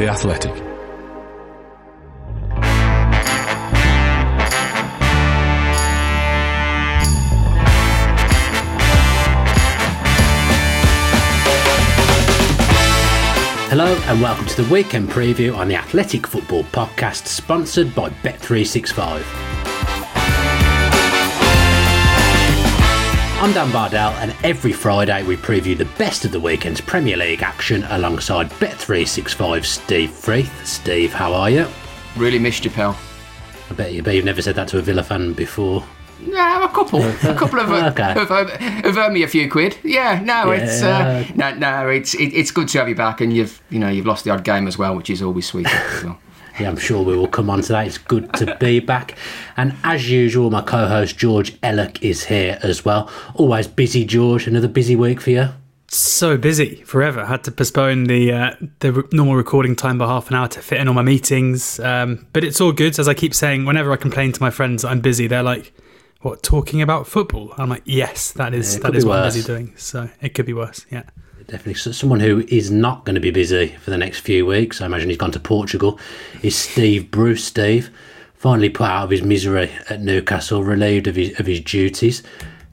The Athletic. Hello and welcome to the weekend preview on the Athletic Football Podcast, sponsored by Bet365. I'm Dan Bardell, and every Friday we preview the best of the weekend's Premier League action alongside Bet365 Steve Freeth. Steve, how are you? Really missed you, pal. I bet you, bet you've never said that to a Villa fan before. No, a couple, a couple of uh, Okay. have, have earned me a few quid. Yeah, no, it's uh, no, no, it's it, it's good to have you back, and you've you know you've lost the odd game as well, which is always sweet. Yeah, I'm sure we will come on to that. It's good to be back. And as usual, my co host George Elek is here as well. Always busy, George. Another busy week for you. so busy forever. Had to postpone the uh, the normal recording time by half an hour to fit in all my meetings. Um, but it's all good. As I keep saying, whenever I complain to my friends I'm busy, they're like, "What talking about football?" I'm like, "Yes, that is Yeah, that could what I'm busy doing." So it could be worse. Yeah. Definitely so- someone who is not going to be busy for the next few weeks. I imagine he's gone to Portugal. Is Steve Bruce? Steve finally put out of his misery at Newcastle, relieved of his of his duties.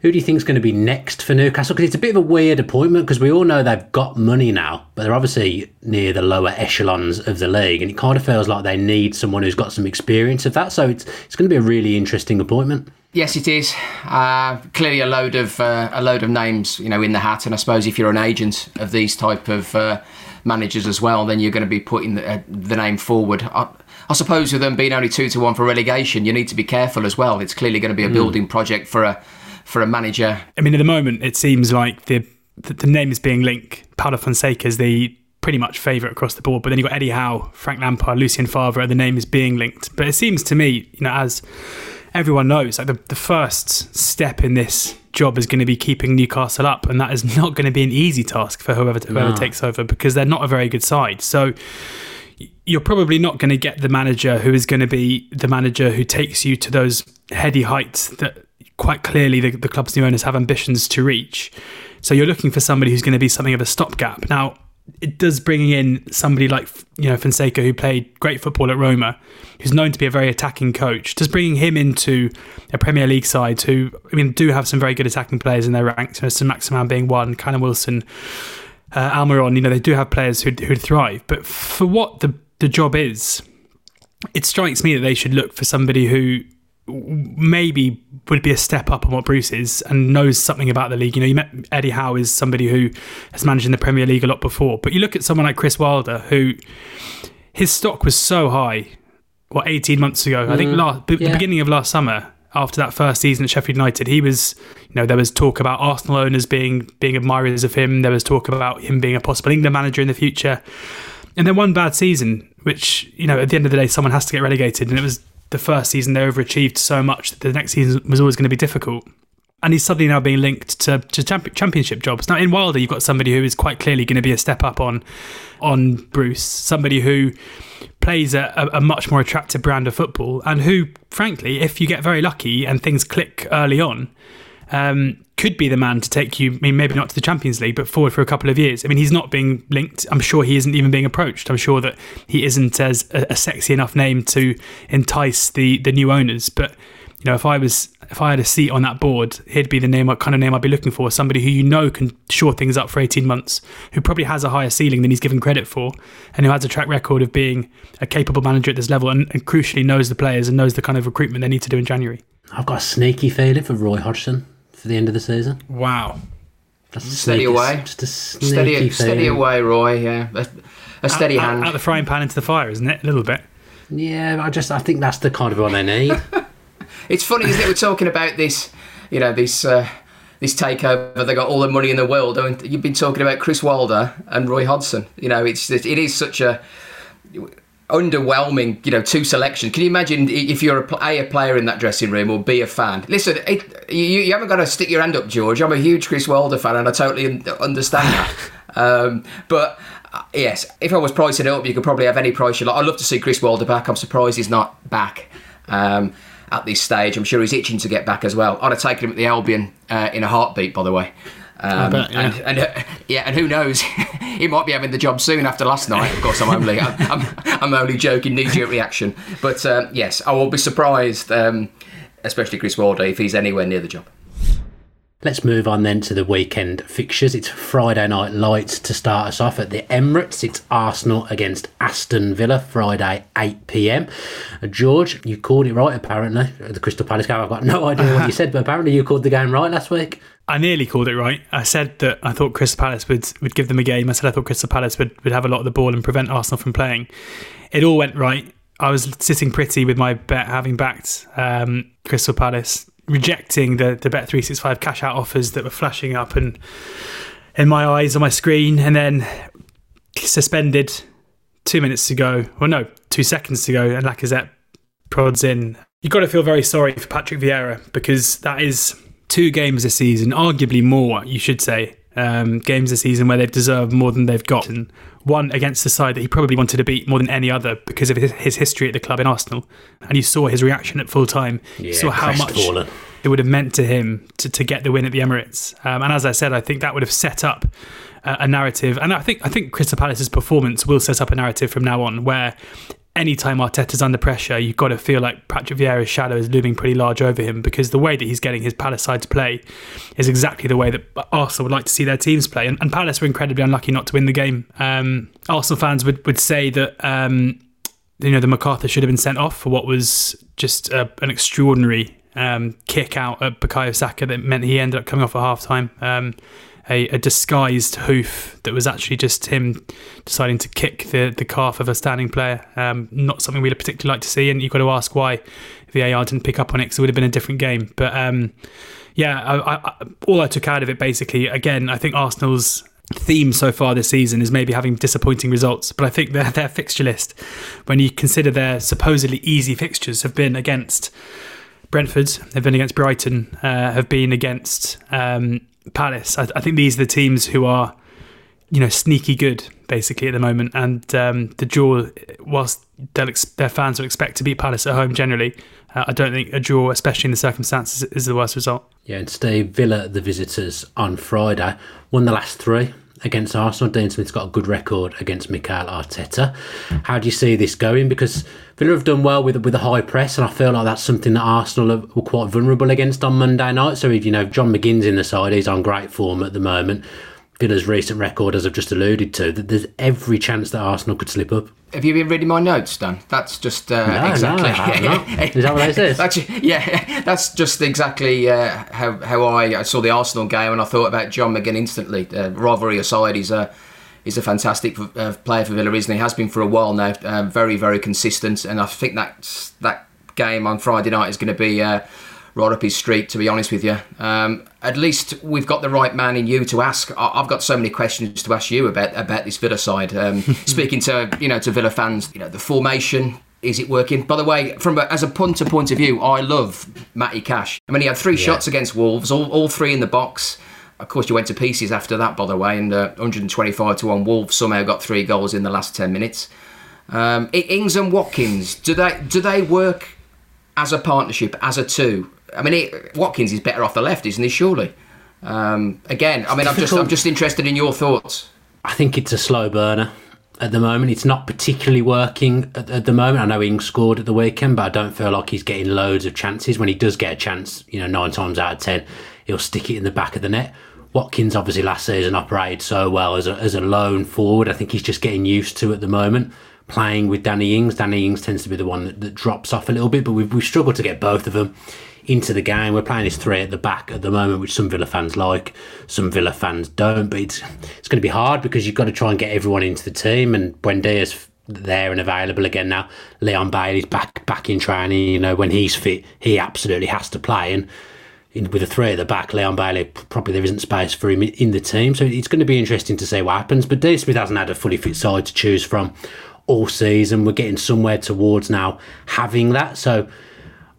Who do you think is going to be next for Newcastle? Because it's a bit of a weird appointment because we all know they've got money now, but they're obviously near the lower echelons of the league, and it kind of feels like they need someone who's got some experience of that. So it's it's going to be a really interesting appointment. Yes, it is. Uh, clearly, a load of uh, a load of names, you know, in the hat. And I suppose if you're an agent of these type of uh, managers as well, then you're going to be putting the, uh, the name forward. I, I suppose with them being only two to one for relegation, you need to be careful as well. It's clearly going to be a building project for a for a manager. I mean, at the moment, it seems like the the, the name is being linked. Paulo Fonseca is the pretty much favourite across the board, but then you've got Eddie Howe, Frank Lampard, Lucien Favre. The name is being linked, but it seems to me, you know, as everyone knows, like the, the first step in this job is going to be keeping Newcastle up, and that is not going to be an easy task for whoever whoever No. takes over because they're not a very good side. So you're probably not going to get the manager who is going to be the manager who takes you to those heady heights that quite clearly the, the club's new owners have ambitions to reach. So you're looking for somebody who's going to be something of a stopgap. Now, it does bringing in somebody like you know Fonseca, who played great football at Roma, who's known to be a very attacking coach. Does bringing him into a Premier League side who I mean do have some very good attacking players in their ranks. You know, Maximin being one, Callum Wilson, uh, Almiron. You know they do have players who who thrive, but for what the the job is, it strikes me that they should look for somebody who maybe would be a step up on what Bruce is and knows something about the league. You know, you met Eddie Howe is somebody who has managed in the Premier League a lot before, but you look at someone like Chris Wilder, who his stock was so high, what eighteen months ago? I think mm, last b- yeah. the beginning of last summer. After that first season at Sheffield United, he was, you know, there was talk about Arsenal owners being being admirers of him. There was talk about him being a possible England manager in the future. And then one bad season, which, you know, at the end of the day, someone has to get relegated. And it was the first season they overachieved so much that the next season was always going to be difficult. And he's suddenly now being linked to, to champ- championship jobs. Now, in Wilder, you've got somebody who is quite clearly going to be a step up on on Bruce, somebody who plays a, a, a much more attractive brand of football, and who, frankly, if you get very lucky and things click early on, um, could be the man to take you, I mean, maybe not to the Champions League, but forward for a couple of years. I mean, he's not being linked. I'm sure he isn't even being approached. I'm sure that he isn't as a, a sexy enough name to entice the the new owners. But you know, if I was if I had a seat on that board, he'd be the name, kind of name I'd be looking for. Somebody who you know can shore things up for 18 months, who probably has a higher ceiling than he's given credit for, and who has a track record of being a capable manager at this level, and, and crucially knows the players and knows the kind of recruitment they need to do in January. I've got a sneaky feeling for Roy Hodgson for the end of the season. Wow. That's a Steady sneaky- away. Just a sneaky Steady, steady away, Roy. Yeah, a, a steady out, hand. Out the frying pan into the fire, isn't it? A little bit. Yeah, I just I think that's the kind of one they need. It's funny, isn't it? We're talking about this, you know, this uh, this takeover. They got all the money in the world. I mean, you've been talking about Chris Wilder and Roy Hodgson. You know, it's it is such a underwhelming, you know, two selections. Can you imagine if you're a, a, a player in that dressing room or B a fan? Listen, it, you, you haven't got to stick your hand up, George. I'm a huge Chris Wilder fan, and I totally understand that. Um, but uh, yes, if I was pricing it up, you could probably have any price you like. I'd love to see Chris Wilder back. I'm surprised he's not back. Um, at this stage, I'm sure he's itching to get back as well. I'd have taken him at the Albion uh, in a heartbeat, by the way. Um, bet, yeah. And, and uh, yeah, and who knows? he might be having the job soon after last night. Of course, I'm only I'm, I'm, I'm only joking, knee jerk reaction. But um, yes, I will be surprised, um, especially Chris Wilder, if he's anywhere near the job. Let's move on then to the weekend fixtures. It's Friday night lights to start us off at the Emirates. It's Arsenal against Aston Villa, Friday, 8 pm. Uh, George, you called it right apparently. The Crystal Palace game. I've got no idea what you said, but apparently you called the game right last week. I nearly called it right. I said that I thought Crystal Palace would, would give them a game. I said I thought Crystal Palace would, would have a lot of the ball and prevent Arsenal from playing. It all went right. I was sitting pretty with my bet, having backed um, Crystal Palace, rejecting the the Bet three six five cash out offers that were flashing up and in my eyes on my screen, and then suspended two minutes to go. Well, no, two seconds to go, and Lacazette prods in. You've got to feel very sorry for Patrick Vieira because that is two games this season, arguably more, you should say, um, games this season where they've deserved more than they've gotten. One against the side that he probably wanted to beat more than any other because of his history at the club in Arsenal. And you saw his reaction at full time. Yeah, you saw how much it would have meant to him to, to get the win at the Emirates. Um, and as I said, I think that would have set up a, a narrative. And I think I think Crystal Palace's performance will set up a narrative from now on where anytime Arteta's under pressure, you've got to feel like Patrick Vieira's shadow is looming pretty large over him because the way that he's getting his Palace side to play is exactly the way that Arsenal would like to see their teams play. And, and Palace were incredibly unlucky not to win the game. Um, Arsenal fans would, would say that. Um, you know, the McArthur should have been sent off for what was just an extraordinary um, kick out at Bukayo Saka that meant he ended up coming off at half time. Um, a, a, disguised hoof that was actually just him deciding to kick the, the calf of a standing player. Um, not something we'd particularly like to see, and you've got to ask why the VAR didn't pick up on it because it would have been a different game. But um, yeah, I, I, all I took out of it basically, again, I think Arsenal's theme so far this season is maybe having disappointing results, but I think their their fixture list, when you consider their supposedly easy fixtures, have been against Brentford, have been against Brighton, uh, have been against um, Palace. I, I, think these are the teams who are, you know, sneaky good basically at the moment. And um, the draw, whilst ex- their fans will expect to beat Palace at home generally, uh, I don't think a draw, especially in the circumstances, is the worst result. Yeah, and today Villa, the visitors on Friday, won the last three against Arsenal. Dean Smith's got a good record against Mikel Arteta. How do you see this going? Because Villa have done well with with a high press, and I feel like that's something that Arsenal were quite vulnerable against on Monday night. So, if you know John McGinn's in the side, he's on great form at the moment. Villa's recent record, as I've just alluded to, that there's every chance that Arsenal could slip up. Have you been reading my notes, Dan? That's just uh, no, exactly. No, Is that what it is? that's, yeah, that's just exactly uh, how how I, I, saw the Arsenal game, and I thought about John McGinn instantly. Uh, rivalry aside, he's a he's a fantastic uh, player for Villa, isn't he? Has been for a while now. Uh, very very consistent, and I think that that game on Friday night is going to be uh, right up his street, to be honest with you. Um, at least we've got the right man in you to ask. I've got so many questions to ask you about about this Villa side. Um, speaking to you know to Villa fans, you know the formation. Is it working? By the way, from a, as a punter point of view, I love Matty Cash. I mean, he had three yeah. shots against Wolves, all, all three in the box. Of course, you went to pieces after that, by the way, and uh, 125 to one. Wolves somehow got three goals in the last 10 minutes. Um, Ings and Watkins, do they do they work as a partnership, as a two? I mean, it, Watkins is better off the left, isn't he? Surely. Um, again, I mean, I'm just I'm just interested in your thoughts. I think it's a slow burner at the moment. It's not particularly working at, at, the moment. I know Ings scored at the weekend, but I don't feel like he's getting loads of chances. When he does get a chance, you know, nine times out of ten, he'll stick it in the back of the net. Watkins obviously last season operated so well as a, as a lone forward. I think he's just getting used to at the moment playing with Danny Ings. Danny Ings tends to be the one that, that drops off a little bit, but we've, we've struggled to get both of them into the game. We're playing this three at the back at the moment, which some Villa fans like, some Villa fans don't. But it's, it's going to be hard because you've got to try and get everyone into the team. And Buendia's there and available again now. Leon Bailey's back back in training. You know, when he's fit, he absolutely has to play. And in, with the three at the back, Leon Bailey, probably there isn't space for him in the team. So it's going to be interesting to see what happens. But Dean Smith hasn't had a fully fit side to choose from all season. We're getting somewhere towards now having that. So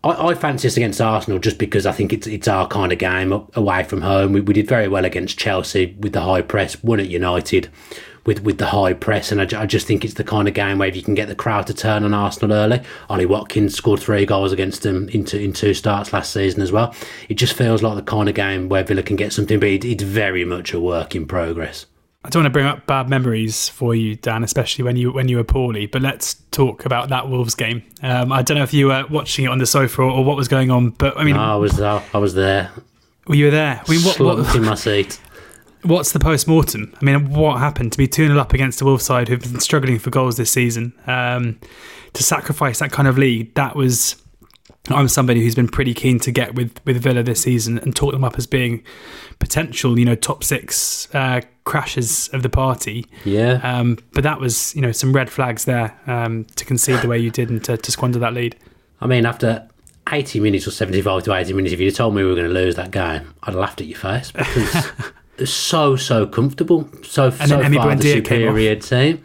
I, I fancy us against Arsenal just because I think it's it's our kind of game away from home. We, we did very well against Chelsea with the high press, won at United with, with the high press, and I, I, just think it's the kind of game where if you can get the crowd to turn on Arsenal early, Ollie Watkins scored three goals against them in two, in two starts last season as well. It just feels like the kind of game where Villa can get something, but it, it's very much a work in progress. I don't want to bring up bad memories for you, Dan, especially when you when you were poorly. But let's talk about that Wolves game. Um, I don't know if you were watching it on the sofa or, or what was going on, but I mean, no, I was uh, I was there. We were you there? I mean, what, what in my seat. What's the post mortem? I mean, what happened to be 2 0 up against the Wolves side who've been struggling for goals this season? Um, to sacrifice that kind of lead, that was. I'm somebody who's been pretty keen to get with, with Villa this season and talk them up as being potential, you know, top six uh, crashes of the party. Yeah. Um, but that was, you know, some red flags there um, to concede the way you did and to, to squander that lead. I mean, after 80 minutes or 75 to 80 minutes, if you'd told me we were going to lose that game, I'd have laughed at your face because so so comfortable, so and so far the superior team.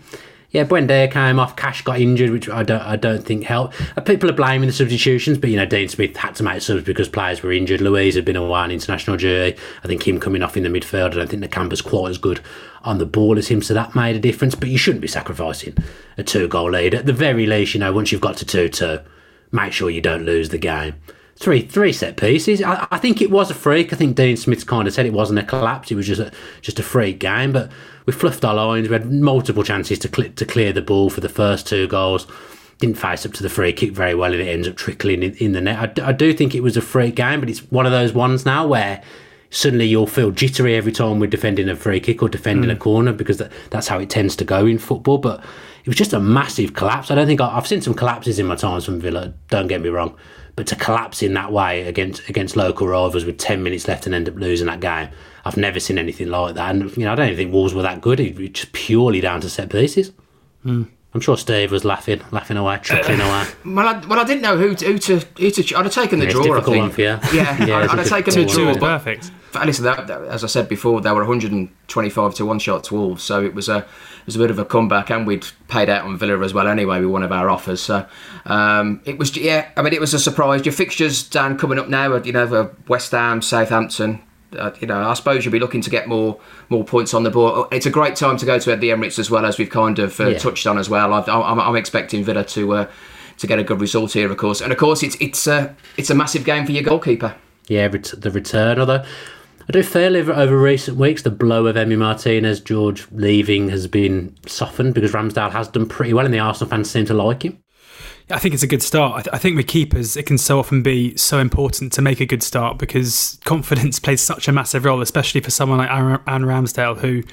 Yeah, Buendia came off. Cash got injured, which I don't I don't think helped. Uh, people are blaming the substitutions, but you know Dean Smith had to make subs because players were injured. Luiz had been away on international duty. I think him coming off in the midfield. I don't think the campus quite as good on the ball as him, so that made a difference. But you shouldn't be sacrificing a two goal lead. At the very least, you know once you've got to two two, make sure you don't lose the game three three set pieces. I, I, think it was a freak. I think Dean Smith kind of said it wasn't a collapse. It was just a just a freak game. But we fluffed our lines. We had multiple chances to cl- to clear the ball for the first two goals. Didn't face up to the free kick very well, and it ends up trickling in, in the net. I, I do think it was a freak game, but it's one of those ones now where suddenly you'll feel jittery every time we're defending a free kick or defending mm. a corner because that, that's how it tends to go in football. But it was just a massive collapse. I don't think I, have seen some collapses in my times from Villa. Don't get me wrong, but to collapse in that way against against local rivals with ten minutes left and end up losing that game, I've never seen anything like that. And you know, I don't even think Wolves were that good. It was just purely down to set pieces. Mm. I'm sure Steve was laughing, laughing away, chuckling uh, away. Well, I, well, I didn't know who to, who to, who to. I'd have taken the yeah, draw. I think. One for you. Yeah, yeah I'd, I'd have taken the draw. perfect. Listen, that, that, as I said before, there were 125 to one shot to Wolves, so it was a it was a bit of a comeback, and we'd paid out on Villa as well anyway with one of our offers. So um, it was, yeah, I mean, it was a surprise. Your fixtures, Dan, coming up now, you know, the West Ham, Southampton, uh, you know, I suppose you'll be looking to get more more points on the board. It's a great time to go to the Emirates as well, as we've kind of uh, yeah. touched on as well. i am expecting Villa to uh, to get a good result here, of course, and of course it's it's uh, it's a massive game for your goalkeeper. Yeah, the return. Although I do feel over, over recent weeks the blow of Emi Martinez, George leaving has been softened because Ramsdale has done pretty well, and the Arsenal fans seem to like him. I think it's a good start. I, th- I, think with keepers, it can so often be so important to make a good start because confidence plays such a massive role, especially for someone like Aaron Ramsdale, who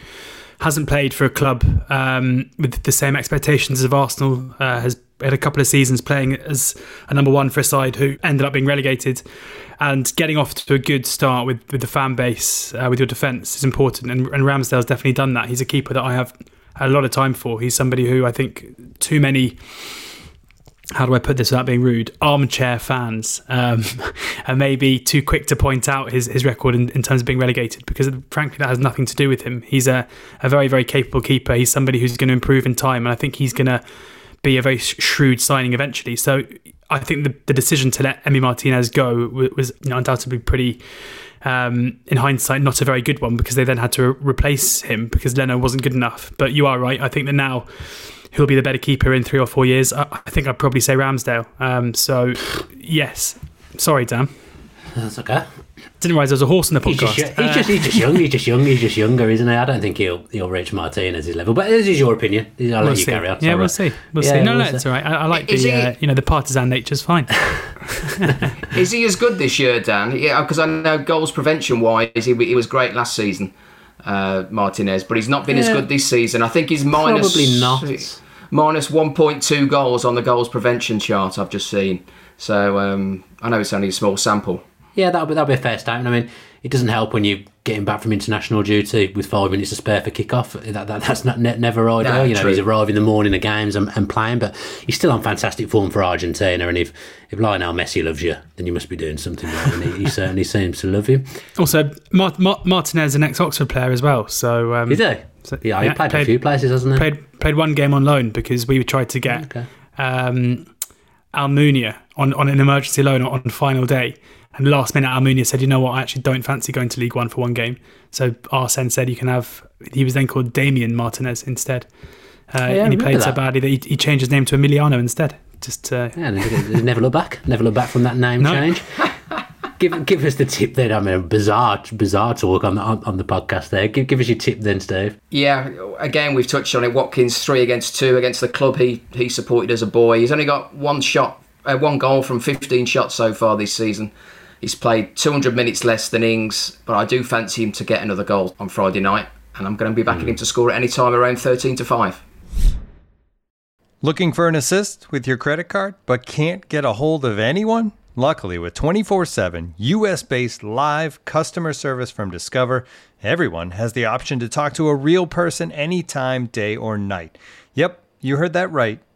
hasn't played for a club um, with the same expectations of Arsenal, uh, has had a couple of seasons playing as a number one for a side who ended up being relegated. And getting off to a good start with, with the fan base, uh, with your defence, is important. And, and Ramsdale's definitely done that. He's a keeper that I have a lot of time for. He's somebody who I think too many how do I put this without being rude? Armchair fans um, are maybe too quick to point out his, his record in, in, terms of being relegated because, frankly, that has nothing to do with him. He's a, a very, very capable keeper. He's somebody who's going to improve in time, and I think he's going to be a very shrewd signing eventually. So I think the, the decision to let Emi Martinez go was you know, undoubtedly pretty. Um, in hindsight, not a very good one because they then had to replace him because Leno wasn't good enough. But you are right. I think that now who'll be the better keeper in three or four years? I, I think I'd probably say Ramsdale. Um, so, yes. Sorry, Dan. That's okay. Didn't realise there was a horse in the podcast. He's just, he's, just, he's just young. He's just young. He's just younger, isn't he? I don't think he'll he'll reach Martinez's level. But this is your opinion. I'll we'll let you see. carry on. Yeah, we'll see. We'll yeah, see. No, we'll no, it's all right. I, I like the he, uh, you know the partisan nature's fine. is he as good this year, Dan? Yeah, because I know goals prevention wise, he, he was great last season, uh, Martinez, but he's not been yeah. as good this season. I think he's minus probably not minus 1.2 goals on the goals prevention chart I've just seen. So um, I know it's only a small sample. Yeah, that'll be that'll be a fair statement. I mean, it doesn't help when you getting back from international duty with five minutes to spare for kickoff. That, that that's not ne- never ideal. No, you know, true. he's arriving in the morning of games and, and playing, but he's still on fantastic form for Argentina. And if if Lionel Messi loves you, then you must be doing something right. And he, he certainly seems to love you. Also, Mar- Mar- Martinez, an ex-Oxford player as well. So um, Is he? So- yeah, he yeah, played, played- a few places, hasn't he? played played one game on loan because we tried to get Okay. um, Almunia on, on an emergency loan on final day. And last minute, Almunia said, "You know what? I actually don't fancy going to League One for one game." So Arsene said, "You can have." He was then called Damien Martinez instead, uh, yeah, and he remember played so badly that he, he changed his name to Emiliano instead. Just uh, Yeah, they, they never look back. Never look back from that name No. change. give give us the tip then. I mean, bizarre bizarre talk on the on, on the podcast there. Give give us your tip then, Steve. Yeah, again, we've touched on it. Watkins three against two against the club he he supported as a boy. He's only got one shot, uh, one goal from 15 shots so far this season. He's played 200 minutes less than Ings, but I do fancy him to get another goal on Friday night, and I'm going to be backing hmm. him to score at any time around 13 to five. Looking for an assist with your credit card but can't get a hold of anyone? Luckily, with 24 7 US based live customer service from Discover, everyone has the option to talk to a real person anytime, day or night. Yep, you heard that right.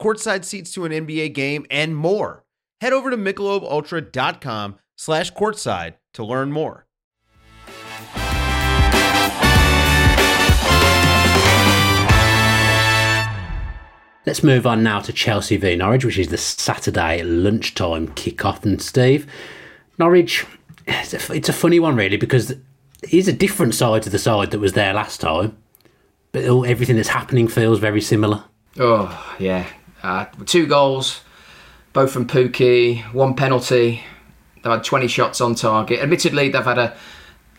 courtside seats to an NBA game, and more. Head over to michelobultra.com slash courtside to learn more. Let's move on now to Chelsea v Norwich, which is the Saturday lunchtime kickoff. And Steve, Norwich, it's a, it's a funny one really because it is a different side to the side that was there last time, but all, everything that's happening feels very similar. Oh yeah, uh, two goals, both from Pukki, one penalty. They've had 20 shots on target. Admittedly, they've had a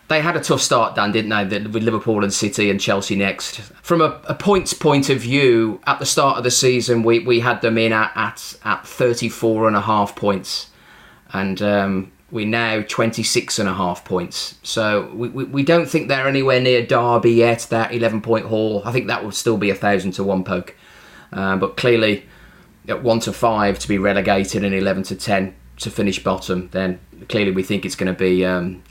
they had a tough start, Dan, didn't they? The- With Liverpool and City and Chelsea next. From a, a points point of view, at the start of the season, we, we had them in at, at, at 34 and a half points. And um, we're now 26 and a half points. So we, we, we don't think they're anywhere near Derby yet, that 11 point haul. I think that would still be a thousand to one poke. Uh, but clearly, at 1 to 5 to be relegated and 11 to 10 to finish bottom, then clearly we think it's going to be um,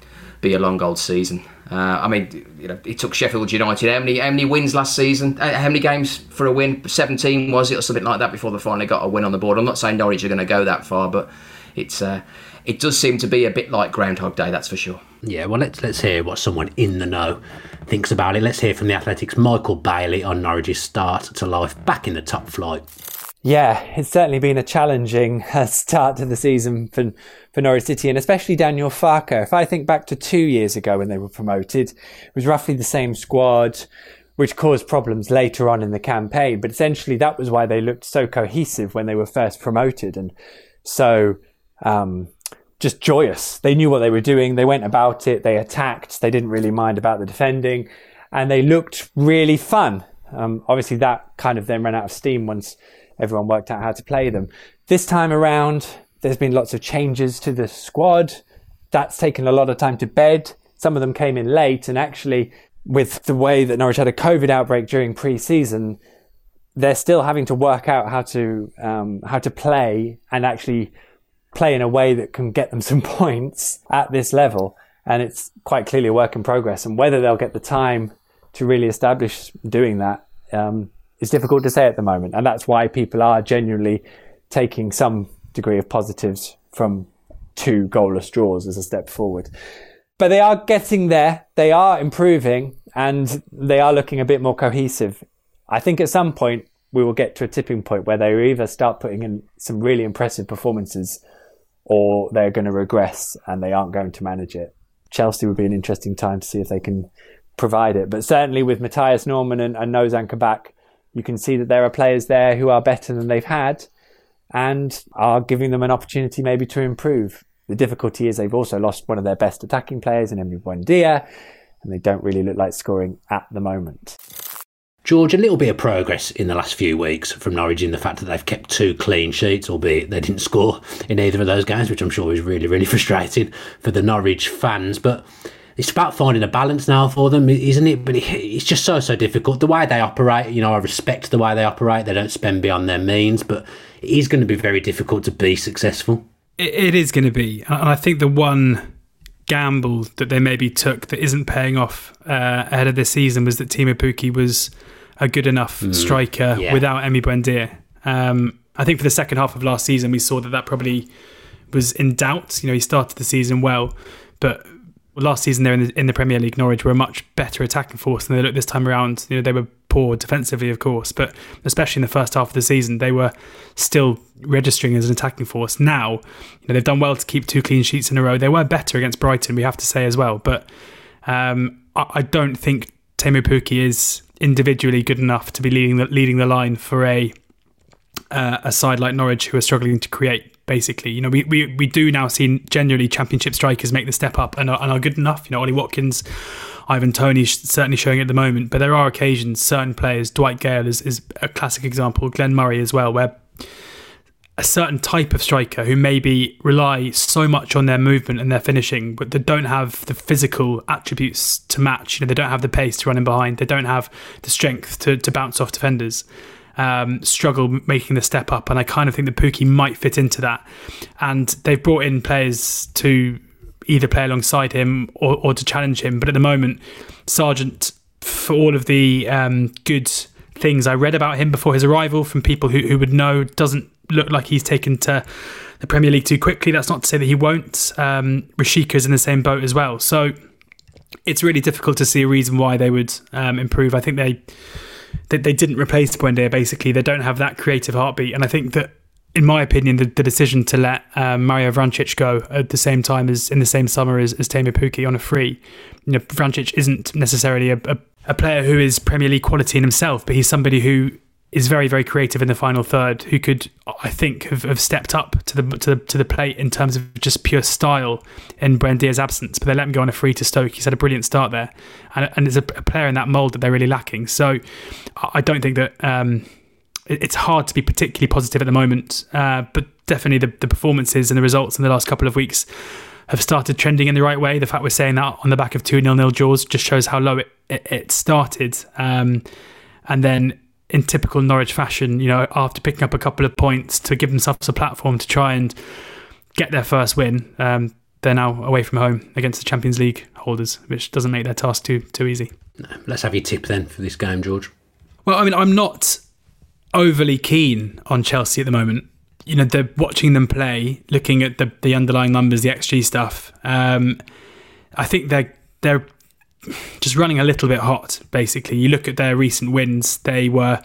be a long old season. Uh, I mean, you know, it took Sheffield United how many how many wins last season? Uh, How many games for a win? Seventeen was it or something like that before they finally got a win on the board? I'm not saying Norwich are going to go that far, but it's uh, it does seem to be a bit like Groundhog Day, that's for sure. Yeah, well, let's let's hear what someone in the know thinks about it. Let's hear from the Athletics' Michael Bailey on Norwich's start to life back in the top flight. Yeah, it's certainly been a challenging uh, start to the season for, for Norwich City and especially Daniel Farke. If I think back to two years ago when they were promoted, it was roughly the same squad, which caused problems later on in the campaign. But essentially, that was why they looked so cohesive when they were first promoted and so um, just joyous. They knew what they were doing. They went about it. They attacked. They didn't really mind about the defending, and they looked really fun. Um, obviously, that kind of then ran out of steam once everyone worked out how to play them. This time around, there's been lots of changes to the squad. That's taken a lot of time to bed. Some of them came in late, and actually, with the way that Norwich had a COVID outbreak during pre-season, they're still having to work out how to um, how to play and actually play in a way that can get them some points at this level. And it's quite clearly a work in progress. And whether they'll get the time to really establish doing that um, is difficult to say at the moment. And that's why people are genuinely taking some degree of positives from two goalless draws as a step forward. But they are getting there. They are improving and they are looking a bit more cohesive. I think at some point we will get to a tipping point where they either start putting in some really impressive performances or they're going to regress and they aren't going to manage it. Chelsea would be an interesting time to see if they can provide it. But certainly with Mathias Normann and, and Nozanka back, you can see that there are players there who are better than they've had and are giving them an opportunity maybe to improve. The difficulty is they've also lost one of their best attacking players in Emi Buendia. and they don't really look like scoring at the moment. George, a little bit of progress in the last few weeks from Norwich in the fact that they've kept two clean sheets, albeit they didn't score in either of those games, which I'm sure is really, really frustrating for the Norwich fans. But it's about finding a balance now for them, isn't it? But it's just so, so difficult. The way they operate, you know, I respect the way they operate. They don't spend beyond their means, but it is going to be very difficult to be successful. it is going to be. And I think the one gamble that they maybe took that isn't paying off uh, ahead of this season was that Teemu Pukki was a good enough mm, striker yeah. without Emi Buendia. Um, I think for the second half of last season, we saw that that probably was in doubt. You know, he started the season well, but last season there in the, in the Premier League, Norwich were a much better attacking force than they looked this time around. You know, they were poor defensively, of course, but especially in the first half of the season, they were still registering as an attacking force. Now, you know, they've done well to keep two clean sheets in a row. They were better against Brighton, we have to say as well, but um, I, I don't think Teemu Pukki is individually good enough to be leading the leading the line for a uh, a side like Norwich who are struggling to create. Basically, you know, we, we, we do now see generally championship strikers make the step up and are, and are good enough. You know, Ollie Watkins, Ivan Toney certainly showing at the moment, but there are occasions certain players. Dwight Gayle is, is a classic example. Glenn Murray as well, where a certain type of striker who maybe rely so much on their movement and their finishing, but they don't have the physical attributes to match. You know, they don't have the pace to run in behind. They don't have the strength to, to bounce off defenders. Um, struggle making the step up, and I kind of think that Pukki might fit into that. And they've brought in players to either play alongside him or, or to challenge him. But at the moment, Sargent, for all of the um, good things I read about him before his arrival from people who, who would know, doesn't look like he's taken to the Premier League too quickly. That's not to say that he won't. Um, Rashica's in the same boat as well. So it's really difficult to see a reason why they would um, improve. I think they, they they didn't replace Buendia. Basically, they don't have that creative heartbeat, and I think that. In my opinion, the, the decision to let um, Mario Vrancic go at the same time as in the same summer as, as Teemu Pukki on a free, you know, Vrancic isn't necessarily a, a a player who is Premier League quality in himself, but he's somebody who is very very creative in the final third who could I think have, have stepped up to the, to the to the plate in terms of just pure style in Buendia's absence. But they let him go on a free to Stoke. He's had a brilliant start there. And, and there's a, a player in that mould that they're really lacking. So I don't think that um, it, it's hard to be particularly positive at the moment. Uh, but definitely the, the performances and the results in the last couple of weeks have started trending in the right way. The fact we're saying that on the back of two nil nil draws just shows how low it, it, it started. Um, and then in typical Norwich fashion, you know, after picking up a couple of points to give themselves a platform to try and get their first win, um, they're now away from home against the Champions League holders, which doesn't make their task too too easy. No, let's have your tip then for this game, George. Well, I mean, I'm not overly keen on Chelsea at the moment. You know, they're watching them play, looking at the the underlying numbers, the XG stuff. Um, I think they're they're just running a little bit hot. Basically, you look at their recent wins; they were,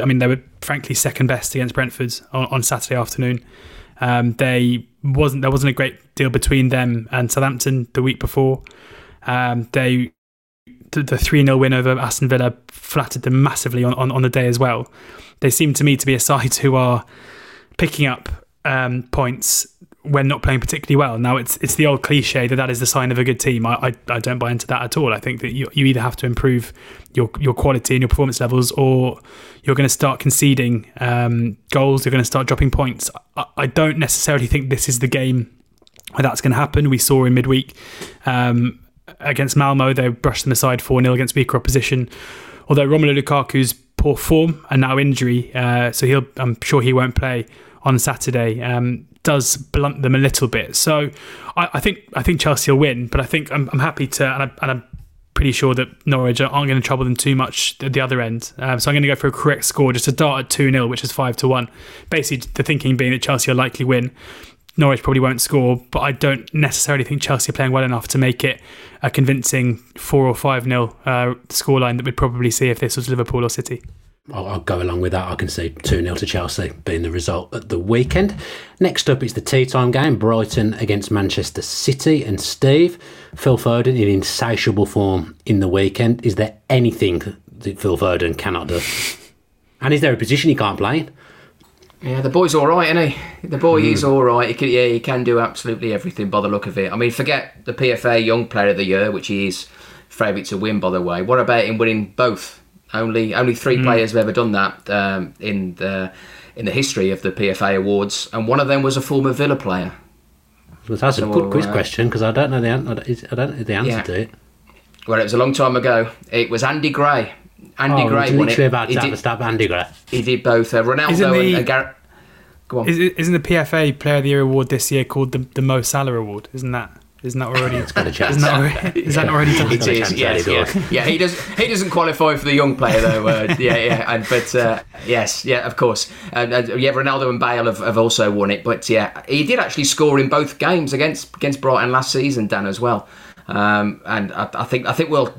I mean, they were frankly second best against Brentford on, on Saturday afternoon. Um, they wasn't there wasn't a great deal between them and Southampton the week before. Um, they the three 0 win over Aston Villa flattered them massively on, on, on the day as well. They seem to me to be a side who are picking up um, points when not playing particularly well. Now it's it's the old cliche that that is the sign of a good team. I, I, I don't buy into that at all. I think that you, you either have to improve your your quality and your performance levels, or you're going to start conceding um, goals. You're going to start dropping points. I, I, don't necessarily think this is the game where that's going to happen. We saw in midweek um, against Malmo, they brushed them aside four 0 against weaker opposition. Although Romelu Lukaku's poor form and now injury, uh, so he'll I'm sure he won't play on Saturday. Um, does blunt them a little bit. So I, I think I think Chelsea will win, but I think I'm, I'm happy to, and, I, and I'm pretty sure that Norwich aren't going to trouble them too much at the other end. Um, so I'm going to go for a correct score, just a dart at 2 0, which is 5 to 1. Basically, the thinking being that Chelsea will likely win. Norwich probably won't score, but I don't necessarily think Chelsea are playing well enough to make it a convincing 4 or 5 0 uh, scoreline that we'd probably see if this was Liverpool or City. I'll, I'll, go along with that. I can see 2 0 to Chelsea being the result at the weekend. Next up is the tea time game Brighton against Manchester City. And Steve, Phil Foden in insatiable form in the weekend. Is there anything that Phil Foden cannot do? and is there a position he can't play in? Yeah, the boy's all right, isn't he? The boy mm. is all right. He can, yeah, he can do absolutely everything by the look of it. I mean, forget the PFA Young Player of the Year, which he is favourite to win. By the way, what about him winning both? Only only three Hmm. players have ever done that um, in the in the history of the PFA awards, and one of them was a former Villa player. Well, that's a good quiz uh, question because I don't know the answer. I don't know the answer Yeah. to it. Well, it was a long time ago. It was Andy Gray. Andy oh, Gray it's won literally it. about He to have did, stab at Andy Gray. he did both. Uh, Ronaldo Isn't and, the- and Gareth. Go on. Is, it- isn't the PFA Player of the Year award this year called the, the Mo Salah Award? Isn't that isn't that already? it's got a chance. Isn't that already, is that already done? It got a is, yes, yeah, yeah. He does. He doesn't qualify for the young player though. Uh, yeah, yeah. And, but uh, yes, yeah, of course. And, and, yeah, Ronaldo and Bale have, have also won it. But yeah, he did actually score in both games against against Brighton last season, Dan, as well. Um, and I, I think I think we'll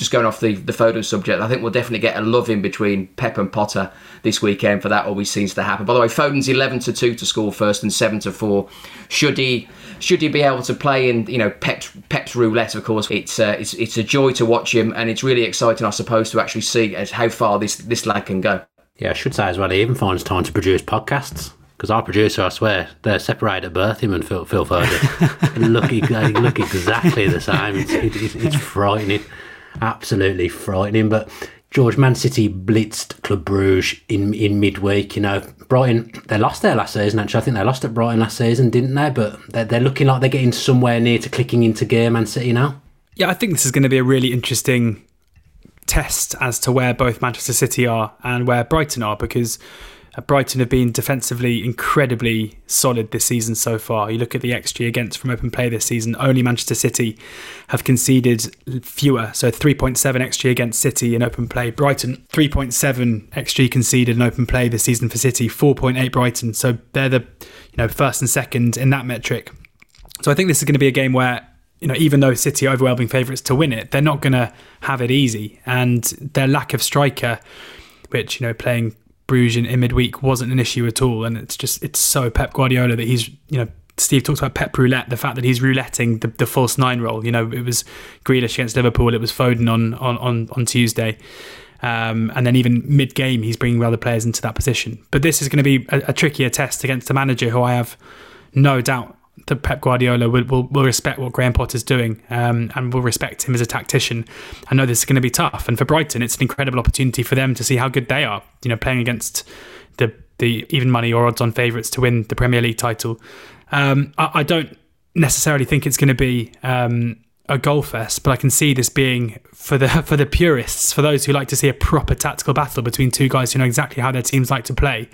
just going off the, the photo subject, I think we'll definitely get a love in between Pep and Potter this weekend for that always seems to happen. By the way, Foden's eleven to two to score first and seven to four. Should he should he be able to play in you know Pep's, Pep's roulette? Of course, it's uh, it's it's a joy to watch him, and it's really exciting, I suppose, to actually see as how far this this lad can go. Yeah, I should say as well, he even finds time to produce podcasts. Because our producer, I swear, they're separated at birth, him and Phil, Phil Foden. Look, they look exactly the same. It's, it, it's, it's frightening. Absolutely frightening. But George, Man City blitzed Club Bruges in, in midweek. You know, Brighton, they lost there last season, actually. I think they lost at Brighton last season, didn't they? But they're, they're looking like they're getting somewhere near to clicking into gear, Man City now. Yeah, I think this is going to be a really interesting test as to where both Manchester City are and where Brighton are because Uh, Brighton have been defensively incredibly solid this season so far. You look at the XG against from open play this season, only Manchester City have conceded fewer. So 3.7 XG against City in open play. Brighton 3.7 XG conceded in open play this season for City, 4.8 Brighton. So they're the you know first and second in that metric. So I think this is going to be a game where, you know, even though City are overwhelming favourites to win it, they're not going to have it easy. And their lack of striker, which, you know, playing Bruges in, midweek wasn't an issue at all. And it's just, it's so Pep Guardiola that he's, you know, Steve talks about Pep roulette, the fact that he's rouletting the, the false nine role. You know, it was Grealish against Liverpool, it was Foden on, on, on, on Tuesday. Um, and then even mid game, he's bringing other players into that position. But this is going to be a, a trickier test against a manager who I have no doubt that Pep Guardiola will, will, will respect what Graham Potter's doing um, and will respect him as a tactician. I know this is going to be tough, and for Brighton, it's an incredible opportunity for them to see how good they are. You know, playing against the the even money or odds on favourites to win the Premier League title. Um, I, I don't necessarily think it's going to be. Um, a goal fest, but I can see this being for the for the purists, for those who like to see a proper tactical battle between two guys who know exactly how their teams like to play,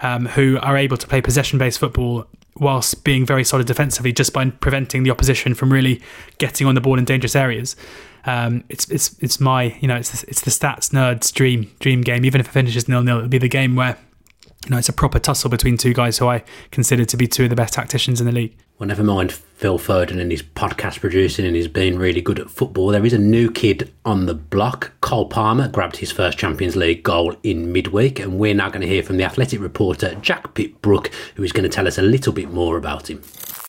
um, who are able to play possession based football whilst being very solid defensively, just by preventing the opposition from really getting on the ball in dangerous areas. Um, it's it's it's my you know it's it's the stats nerds dream dream game. Even if it finishes nil nil, it'll be the game where you know it's a proper tussle between two guys who I consider to be two of the best tacticians in the league. Well, never mind Phil Foden and his podcast producing and he's been really good at football. There is a new kid on the block. Cole Palmer grabbed his first Champions League goal in midweek, and we're now going to hear from the athletic reporter Jack Pitt-Brooke, who is going to tell us a little bit more about him.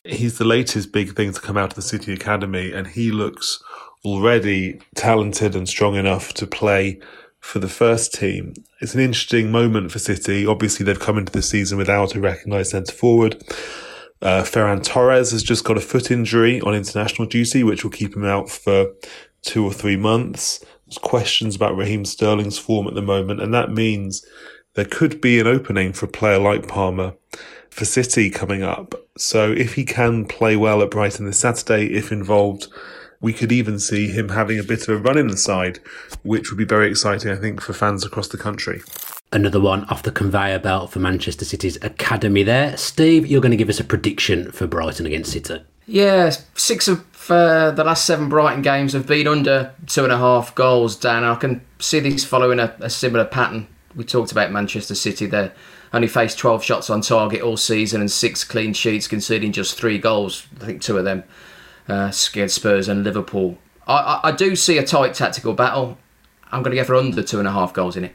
He's the latest big thing to come out of the City Academy, and he looks already talented and strong enough to play for the first team. It's an interesting moment for City. Obviously, they've come into the season without a recognised centre forward. Uh, Ferran Torres has just got a foot injury on international duty, which will keep him out for two or three months. There's questions about Raheem Sterling's form at the moment, and that means there could be an opening for a player like Palmer for City coming up. So if he can play well at Brighton this Saturday, if involved, we could even see him having a bit of a run in the side, which would be very exciting, I think, for fans across the country. Another one off the conveyor belt for Manchester City's academy there. Steve, you're going to give us a prediction for Brighton against City. Yeah, six of uh, the last seven Brighton games have been under two and a half goals, Dan. I can see these following a, a similar pattern. We talked about Manchester City. They only faced 12 shots on target all season and six clean sheets, conceding just three goals. I think two of them uh, scared Spurs and Liverpool. I, I, I do see a tight tactical battle. I'm going to go for under two and a half goals in it.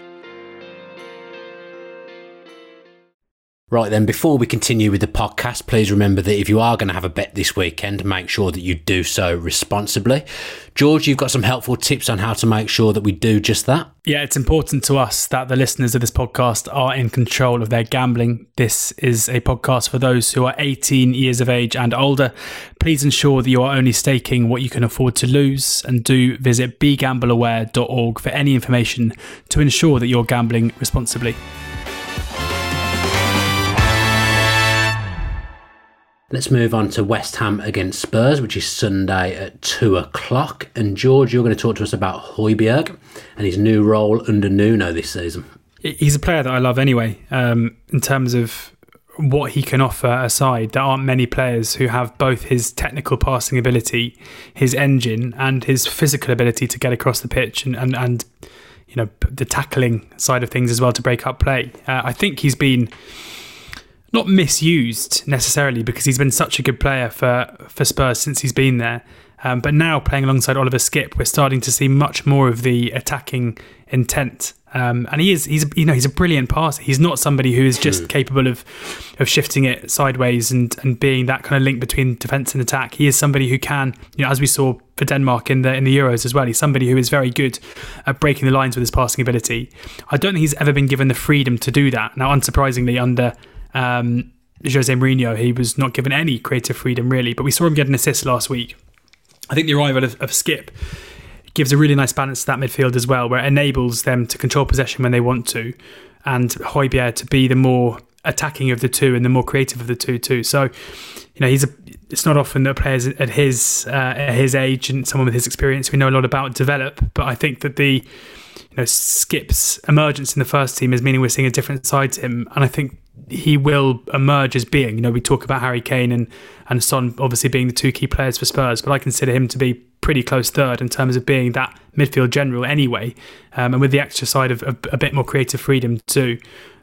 Right then, before we continue with the podcast, please remember that if you are going to have a bet this weekend, make sure that you do so responsibly. George, you've got some helpful tips on how to make sure that we do just that. Yeah, it's important to us that the listeners of this podcast are in control of their gambling. This is a podcast for those who are 18 years of age and older. Please ensure that you are only staking what you can afford to lose and do visit begambleaware.org for any information to ensure that you're gambling responsibly. Let's move on to West Ham against Spurs, which is Sunday at 2 o'clock. And George, you're going to talk to us about Højbjerg and his new role under Nuno this season. He's a player that I love anyway, um, in terms of what he can offer aside. There aren't many players who have both his technical passing ability, his engine, and his physical ability to get across the pitch and, and, and you know, the tackling side of things as well to break up play. Uh, I think he's been not misused necessarily because he's been such a good player for, for Spurs since he's been there. Um, but now playing alongside Oliver Skipp, we're starting to see much more of the attacking intent. Um, and he is he's you know he's a brilliant passer. He's not somebody who is just mm. capable of of shifting it sideways and and being that kind of link between defense and attack. He is somebody who can you know as we saw for Denmark in the in the Euros as well. He's somebody who is very good at breaking the lines with his passing ability. I don't think he's ever been given the freedom to do that. Now, unsurprisingly, under um, Jose Mourinho, he was not given any creative freedom really, but we saw him get an assist last week. I think the arrival of, of Skipp gives a really nice balance to that midfield as well, where it enables them to control possession when they want to, and Højbjerg to be the more attacking of the two and the more creative of the two too. So, you know, he's a. It's not often that players at his uh, at his age and someone with his experience we know a lot about develop, but I think that the you know Skipp's emergence in the first team is meaning we're seeing a different side to him, and I think he will emerge as being. You know, we talk about Harry Kane and and Son obviously being the two key players for Spurs, but I consider him to be pretty close third in terms of being that midfield general anyway. Um, and with the extra side of, of, a bit more creative freedom too,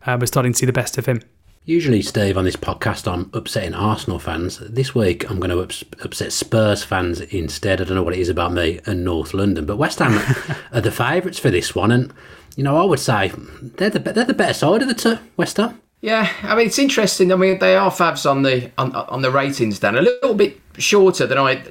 uh, we're starting to see the best of him. Usually, Steve, on this podcast, I'm upsetting Arsenal fans. This week, I'm going to ups- upset Spurs fans instead. I don't know what it is about me and North London, but West Ham are the favourites for this one, and you know, I would say they're the they're the better side of the two. West Ham. Yeah, I mean it's interesting. I mean they are Favs on the on, on the ratings, Dan. A little bit shorter than I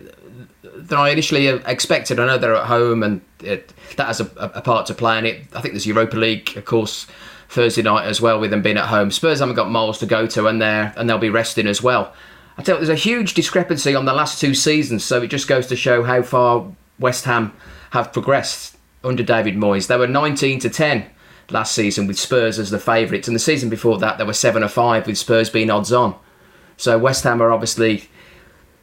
than I initially uh, expected. I know they're at home, and it, that has a, a, part to play in it. I think there's Europa League, of course, Thursday night as well, with them being at home. Spurs haven't got miles to go to, and they're and they'll be resting as well. I tell you, there's a huge discrepancy on the last two seasons, so it just goes to show how far West Ham have progressed under David Moyes. They were 19 to 10 last season with Spurs as the favourites, and the season before that they were seven or five with Spurs being odds on. So West Ham are obviously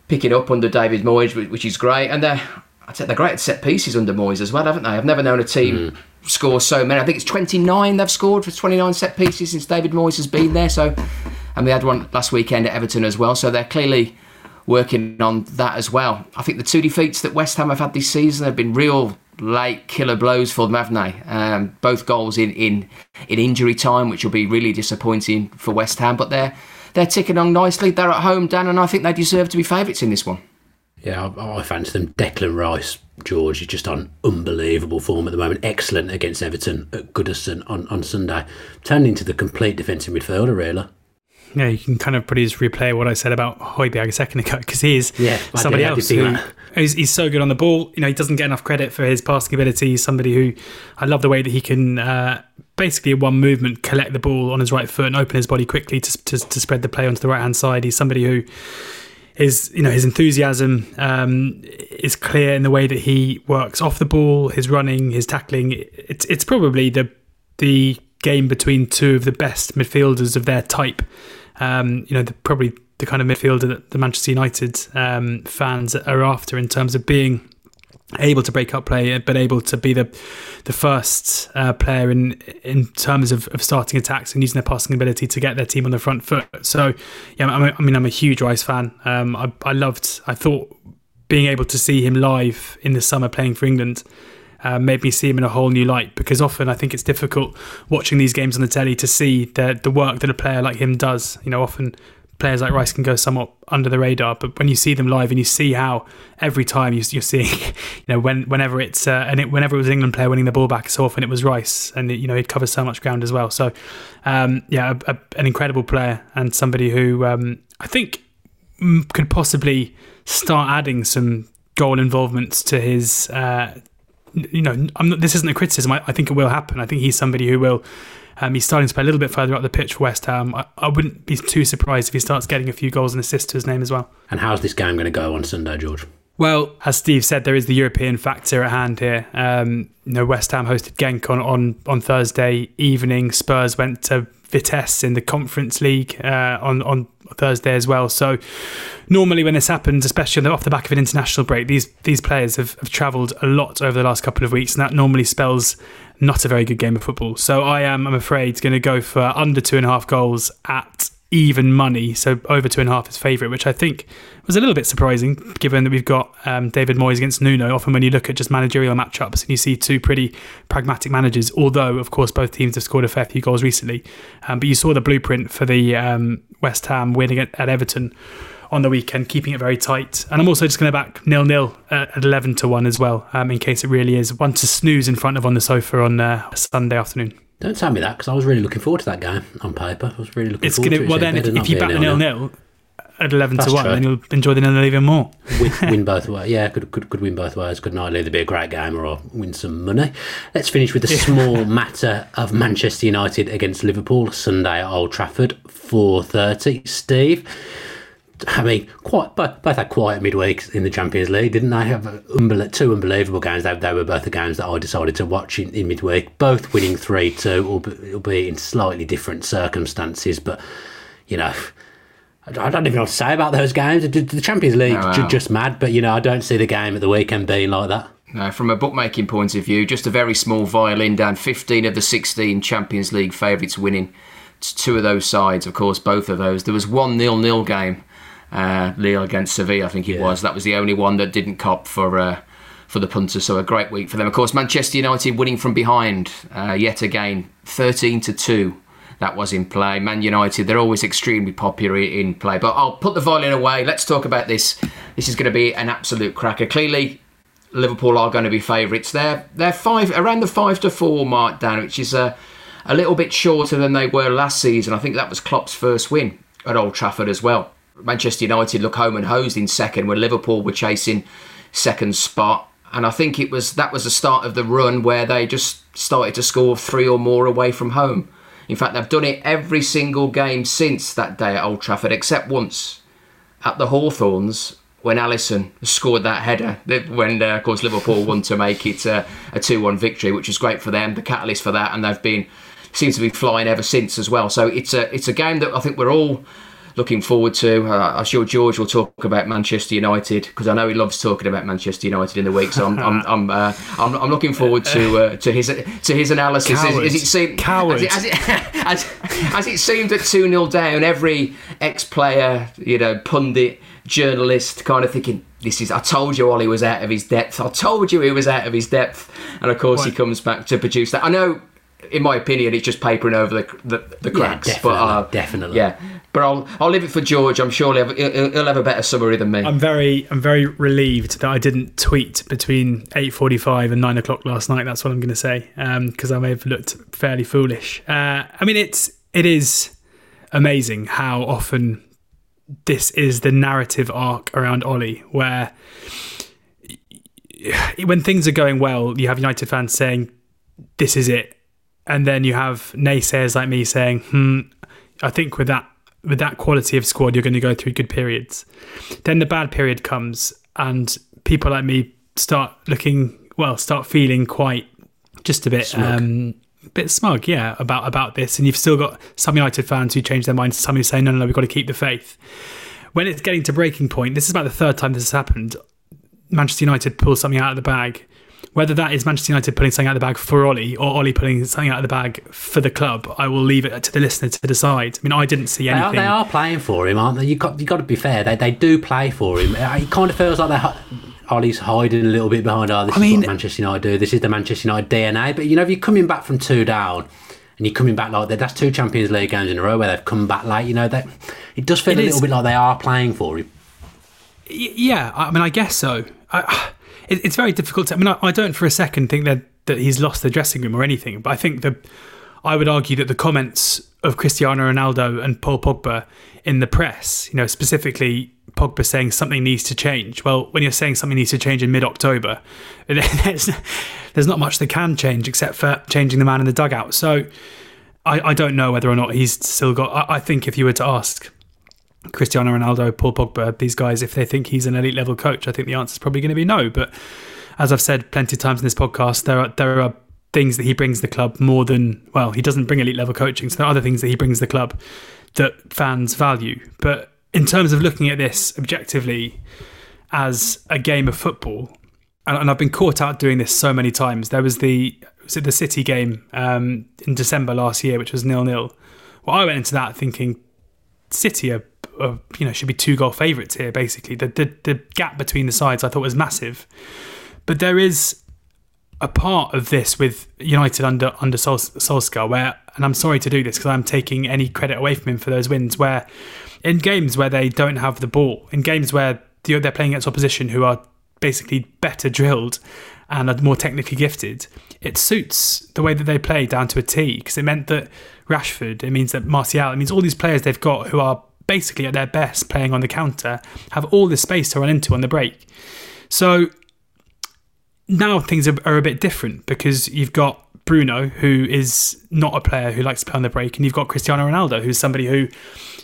picking up under David Moyes, which is great, and they're I'd say they're great at set pieces under Moyes as well, haven't they? I've never known a team mm. score so many. I think it's 29 they've scored for 29 set pieces since David Moyes has been there. So, and they had one last weekend at Everton as well. So they're clearly working on that as well. I think the two defeats that West Ham have had this season have been real late killer blows for them, haven't they? Um, both goals in, in in injury time, which will be really disappointing for West Ham. But they're they're ticking on nicely. They're at home, Dan, and I think they deserve to be favourites in this one. Yeah, I, I fancy them. Declan Rice, George, is just on unbelievable form at the moment. Excellent against Everton at Goodison on, on Sunday. Turned into the complete defensive midfielder, really yeah, you can kind of probably just replay what I said about Højbjerg a second ago because he is yeah, somebody else who he's, he's, so good on the ball. You know, he doesn't get enough credit for his passing ability. He's somebody who I love the way that he can uh, basically in one movement collect the ball on his right foot and open his body quickly to, to, to spread the play onto the right hand side. He's somebody who is you know his enthusiasm um, is clear in the way that he works off the ball, his running, his tackling. It's it's probably the the game between two of the best midfielders of their type um, you know, the, probably the kind of midfielder that the Manchester United um, fans are after in terms of being able to break up play, but able to be the the first uh, player in in terms of, of starting attacks and using their passing ability to get their team on the front foot. So, yeah, I mean, I mean I'm a huge Rice fan. Um, I, I loved. I thought being able to see him live in the summer playing for England. Uh, made me see him in a whole new light because often I think it's difficult watching these games on the telly to see the the work that a player like him does. You know, often players like Rice can go somewhat under the radar, but when you see them live and you see how every time you, are seeing, you know, when whenever it's uh, and it, whenever it was an England player winning the ball back, so often it was Rice, and it, you know he'd cover so much ground as well. So, um, yeah, a, a, an incredible player and somebody who um, I think could possibly start adding some goal involvements to his. Uh, you know, not, this isn't a criticism. I, I think it will happen. I think he's somebody who will um, he's starting to play a little bit further up the pitch for West Ham. I, I, wouldn't be too surprised if he starts getting a few goals and assists to his name as well. And how's this game going to go on Sunday, George? Well, as Steve said, there is the European factor at hand here. Um, you know, West Ham hosted Genk on, on, on Thursday evening. Spurs went to Vitesse in the Conference League uh, on on Thursday as well. So normally when this happens, especially off the back of an international break, these these players have, have travelled a lot over the last couple of weeks, and that normally spells not a very good game of football. So I am, I'm afraid, going to go for under two and a half goals at even money. So over two and a half is favourite, which I think was a little bit surprising given that we've got um, David Moyes against Nuno. Often when you look at just managerial matchups and you see two pretty pragmatic managers, although of course both teams have scored a fair few goals recently. Um, but you saw the blueprint for the um, West Ham winning at, at Everton on the weekend, keeping it very tight. And I'm also just going to back nil nil at 11 to 1 as well, um, in case it really is one to snooze in front of on the sofa on uh, Sunday afternoon. Don't tell me that because I was really looking forward to that game on paper. I was really looking it's forward gonna, to it. Well, then, if, if you back the nil nil at 11 That's to 1, true. then you'll enjoy the nil nil even more. win, win both ways. Yeah, could, could, could win both ways. Could not either be a great game or win some money. Let's finish with the small matter of Manchester United against Liverpool Sunday at Old Trafford, 4.30. Steve, I mean, quite both, both had quiet midweeks in the Champions League, didn't they? Have uh, unbel- two unbelievable games. They, they, were both the games that I decided to watch in, in midweek. Both winning three two, albeit in slightly different circumstances. But you know, I don't even know what to say about those games. The Champions League oh, wow. just mad, but you know, I don't see the game at the weekend being like that. No, from a bookmaking point of view, just a very small violin down. 15 of the 16 Champions League favourites winning. It's two of those sides, of course, both of those. There was one nil-nil game uh, Lille against Sevilla, I think it yeah. was. That was the only one that didn't cop for uh, for the punters. So a great week for them. Of course, Manchester United winning from behind uh, yet again, thirteen to two. That was in play. Man United, they're always extremely popular in play. But I'll put the violin away. Let's talk about this. This is going to be an absolute cracker. Clearly, Liverpool are going to be favourites. They're they're five around the five to four mark down, which is a a little bit shorter than they were last season. I think that was Klopp's first win at Old Trafford as well. Manchester United look home and hosed in second, where Liverpool were chasing second spot. And I think it was that was the start of the run where they just started to score three or more away from home. In fact, they've done it every single game since that day at Old Trafford, except once at the Hawthorns when Alisson scored that header. When, uh, of course, Liverpool won to make it uh, a 2 1 victory, which is great for them, the catalyst for that. And they've been seems to be flying ever since as well. So it's a it's a game that I think we're all looking forward to. Uh, I'm sure George will talk about Manchester United because I know he loves talking about Manchester United in the week. So I'm I'm I'm, uh, I'm, I'm, looking forward to uh, to his to his analysis. As, as, it seemed, Coward. As it, as, as, as it seemed at two 0 down, every ex-player, you know, pundit, journalist, kind of thinking. This is. I told you Ole was out of his depth. I told you he was out of his depth, and of course what? he comes back to produce that. I know in my opinion, it's just papering over the the, the cracks. Yeah, definitely, but uh, definitely. Yeah, but I'll I'll leave it for George. I'm sure he'll have, he'll, he'll have a better summary than me. I'm very I'm very relieved that I didn't tweet between 8:45 and 9 o'clock last night. That's what I'm going to say because um, I may have looked fairly foolish. Uh, I mean, it's it is amazing how often this is the narrative arc around Ole, where when things are going well, you have United fans saying, "This is it," and then you have naysayers like me saying, "Hmm, I think with that with that quality of squad, you're going to go through good periods. Then the bad period comes, and people like me start looking well, start feeling quite just a bit smug. Um, bit smug, yeah, about about this. And you've still got some United fans who change their minds, some who say, no, no, no, we've got to keep the faith. when it's getting to breaking point, this is about the third time this has happened. Manchester United pull something out of the bag. Whether that is Manchester United putting something out of the bag for Ole or Ole putting something out of the bag for the club, I will leave it to the listener to decide. I mean, I didn't see They are, anything. they are playing for him, aren't they? You got you got to be fair. They they do play for him. Uh, it kind of feels like they. Ole's hiding a little bit behind. Oh, this I is mean- what Manchester United do. This is the Manchester United DNA. But you know, if you're coming back from two down. And you're coming back like that. That's two Champions League games in a row where they've come back late. You know that it does feel It a is. little bit like they are playing for him. Yeah, I mean, I guess so. I, it, it's very difficult. To, I mean, I, I don't for a second think that that he's lost the dressing room or anything. But I think the, I would argue that the comments of Cristiano Ronaldo and Paul Pogba in the press, you know, specifically Pogba saying something needs to change. Well, when you're saying something needs to change in mid-October, there's, there's not much that can change except for changing the man in the dugout. So. I, I don't know whether or not he's still got. I, I think if you were to ask Cristiano Ronaldo, Paul Pogba, these guys, if they think he's an elite level coach, I think the answer is probably going to be no. But as I've said plenty of times in this podcast, there are there are things that he brings the club more than well, he doesn't bring elite level coaching. So there are other things that he brings the club that fans value. But in terms of looking at this objectively as a game of football, and, and I've been caught out doing this so many times. There was the was the City game um, in December last year, which was nil nil. Well, I went into that thinking City are, are you know should be two goal favourites here. Basically, the, the the gap between the sides I thought was massive, but there is a part of this with United under under Sol- Solskjaer where, and I'm sorry to do this because I'm taking any credit away from him for those wins. Where in games where they don't have the ball, in games where they're playing against opposition who are basically better drilled and are more technically gifted, it suits the way that they play down to a T because it meant that Rashford, it means that Martial, it means all these players they've got who are basically at their best playing on the counter have all this space to run into on the break. So now things are, are a bit different because you've got Bruno, who is not a player who likes to play on the break, and you've got Cristiano Ronaldo, who's somebody who, you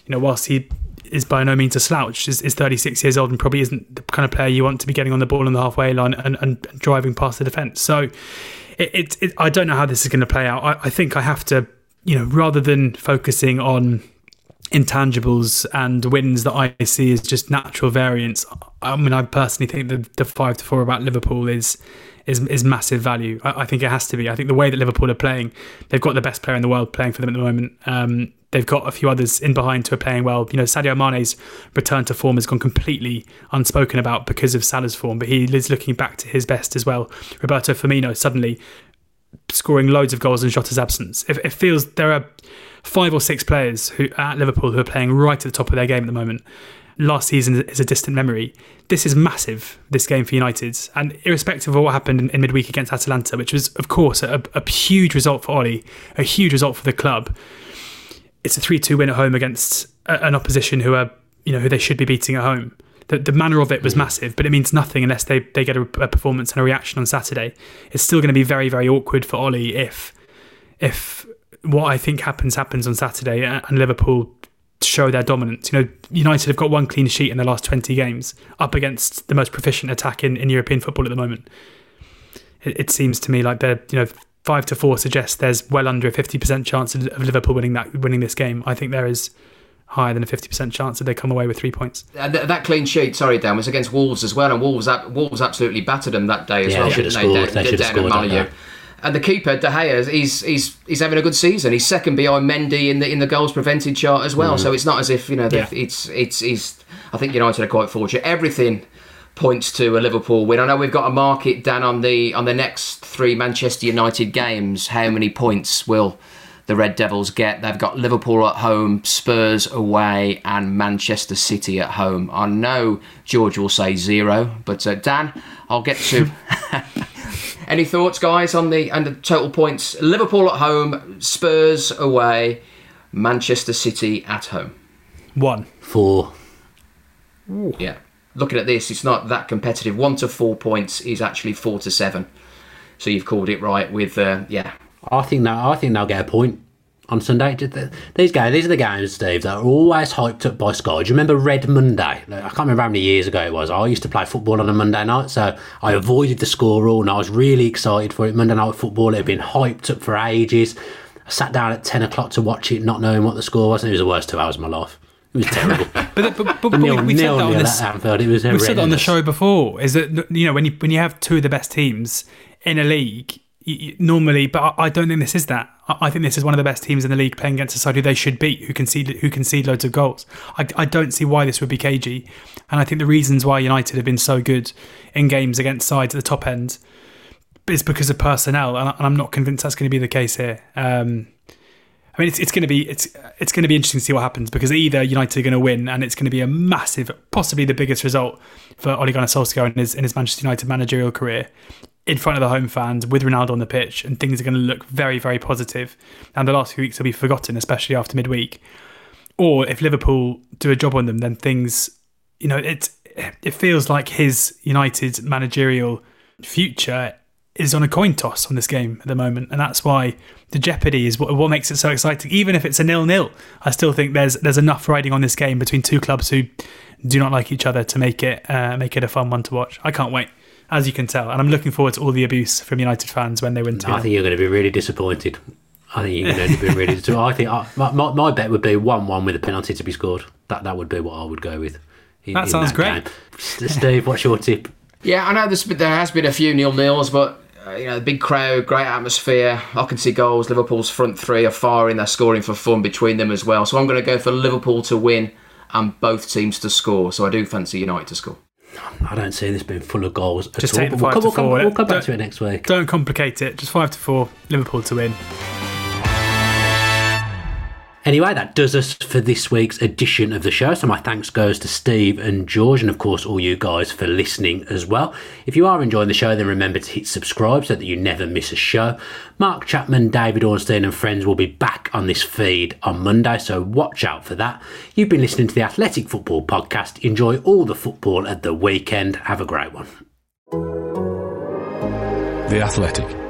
know, whilst he is by no means a slouch, is, is 36 years old and probably isn't the kind of player you want to be getting on the ball on the halfway line and, and driving past the defence. So it, it, it, I don't know how this is going to play out. I, I think I have to, you know, rather than focusing on intangibles and wins that I see as just natural variance. I mean, I personally think that the five to four about Liverpool is is is massive value. I, I think it has to be. I think the way that Liverpool are playing, they've got the best player in the world playing for them at the moment. Um, they've got a few others in behind who are playing well. You know, Sadio Mane's return to form has gone completely unspoken about because of Salah's form, but he is looking back to his best as well. Roberto Firmino suddenly scoring loads of goals in Jota's absence. It, it feels there are five or six players who at Liverpool who are playing right at the top of their game at the moment. Last season is a distant memory. This is massive, this game for United. And irrespective of what happened in, in midweek against Atalanta, which was, of course, a, a huge result for Ole, a huge result for the club, it's a 3 2 win at home against a, an opposition who are, you know, who they should be beating at home. The, the manner of it was mm. massive, but it means nothing unless they, they get a, a performance and a reaction on Saturday. It's still going to be very, very awkward for Ole if if what I think happens happens on Saturday uh, and Liverpool show their dominance. You know, United have got one clean sheet in the last 20 games up against the most proficient attack in, in European football at the moment. It, it seems to me like they're, you know, five to four suggests there's well under a 50% chance of, of Liverpool winning that winning this game. I think there is higher than a 50% chance that they come away with three points. Uh, th- that clean sheet, sorry, Dan, was against Wolves as well, and Wolves ab- Wolves absolutely battered them that day as Yeah, well. they should have didn't scored. down- They should have scored that Molineux. And the keeper, De Gea, he's he's he's having a good season. He's second behind Mendy in the in the goals prevented chart as well. Mm. So it's not as if you know Yeah. it's it's it's. I think United are quite fortunate. Everything points to a Liverpool win. I know we've got a market Dan on the on the next three Manchester United games. How many points will the Red Devils get? They've got Liverpool at home, Spurs away, and Manchester City at home. I know George will say zero, but uh, Dan, I'll get to. Any thoughts, guys, on the and the total points? Liverpool at home, Spurs away, Manchester City at home. One. Four. Yeah. Looking at this, it's not that competitive. One to four points is actually four to seven. So you've called it right with uh, yeah. I think that I think they'll get a point on Sunday. These guys, these are the games, Steve, that are always hyped up by Sky. Do you remember Red Monday? I can't remember how many years ago it was. I used to play football on a Monday night, so I avoided the score rule, and I was really excited for it. Monday night football, it had been hyped up for ages. I sat down at ten o'clock to watch it, not knowing what the score was, and it was the worst two hours of my life. It was terrible. but, but, but, but nil, we, we said that on this. at Anfield. It was we said that on the show before. Is that you know when you when you have two of the best teams in a league, normally, but I, don't think this is that. I, think this is one of the best teams in the league playing against a side who they should beat, who concede who concede loads of goals. I, I don't see why this would be cagey, and I think the reasons why United have been so good in games against sides at the top end is because of personnel, and, I, I'm not convinced that's going to be the case here. Um, I mean, it's, it's going to be it's it's going to be interesting to see what happens because either United are going to win, and it's going to be a massive, possibly the biggest result for Ole Gunnar Solskjaer in his in his Manchester United managerial career, in front of the home fans with Ronaldo on the pitch, and things are going to look very very positive. and the last few weeks will be forgotten, especially after midweek. Or if Liverpool do a job on them, then things, you know, it it feels like his United managerial future is on a coin toss on this game at the moment, and that's why the jeopardy is what, what makes it so exciting. Even if it's a nil-nil, I still think there's there's enough riding on this game between two clubs who do not like each other to make it uh, make it a fun one to watch. I can't wait, as you can tell, and I'm looking forward to all the abuse from United fans when they win two. I think you're going to be really disappointed. I think you're going to be really disappointed. I think I, my, my, my bet would be one-one with a penalty to be scored. That that would be what I would go with. in- That in sounds great. game. Steve, what's your tip? Yeah, I know there's been, there has been a few nil nils, but uh, you know, the big crowd, great atmosphere. I can see goals. Liverpool's front three are firing. They're scoring for fun between them as well. So I'm going to go for Liverpool to win and both teams to score. So I do fancy United to score. I don't see this being full of goals at Just all. take but we'll five come, to we'll come- four. we'll eh? come back Don't- to it next week. Don't complicate it. Just five to four, Liverpool to win. Anyway, that does us for this week's edition of the show. So my thanks goes to Steve and George, and of course all you guys for listening as well. If you are enjoying the show, then remember to hit subscribe so that you never miss a show. Mark Chapman, David Ornstein, and friends will be back on this feed on Monday, so watch out for that. You've been listening to the Athletic Football Podcast. Enjoy all the football at the weekend. Have a great one. The Athletic.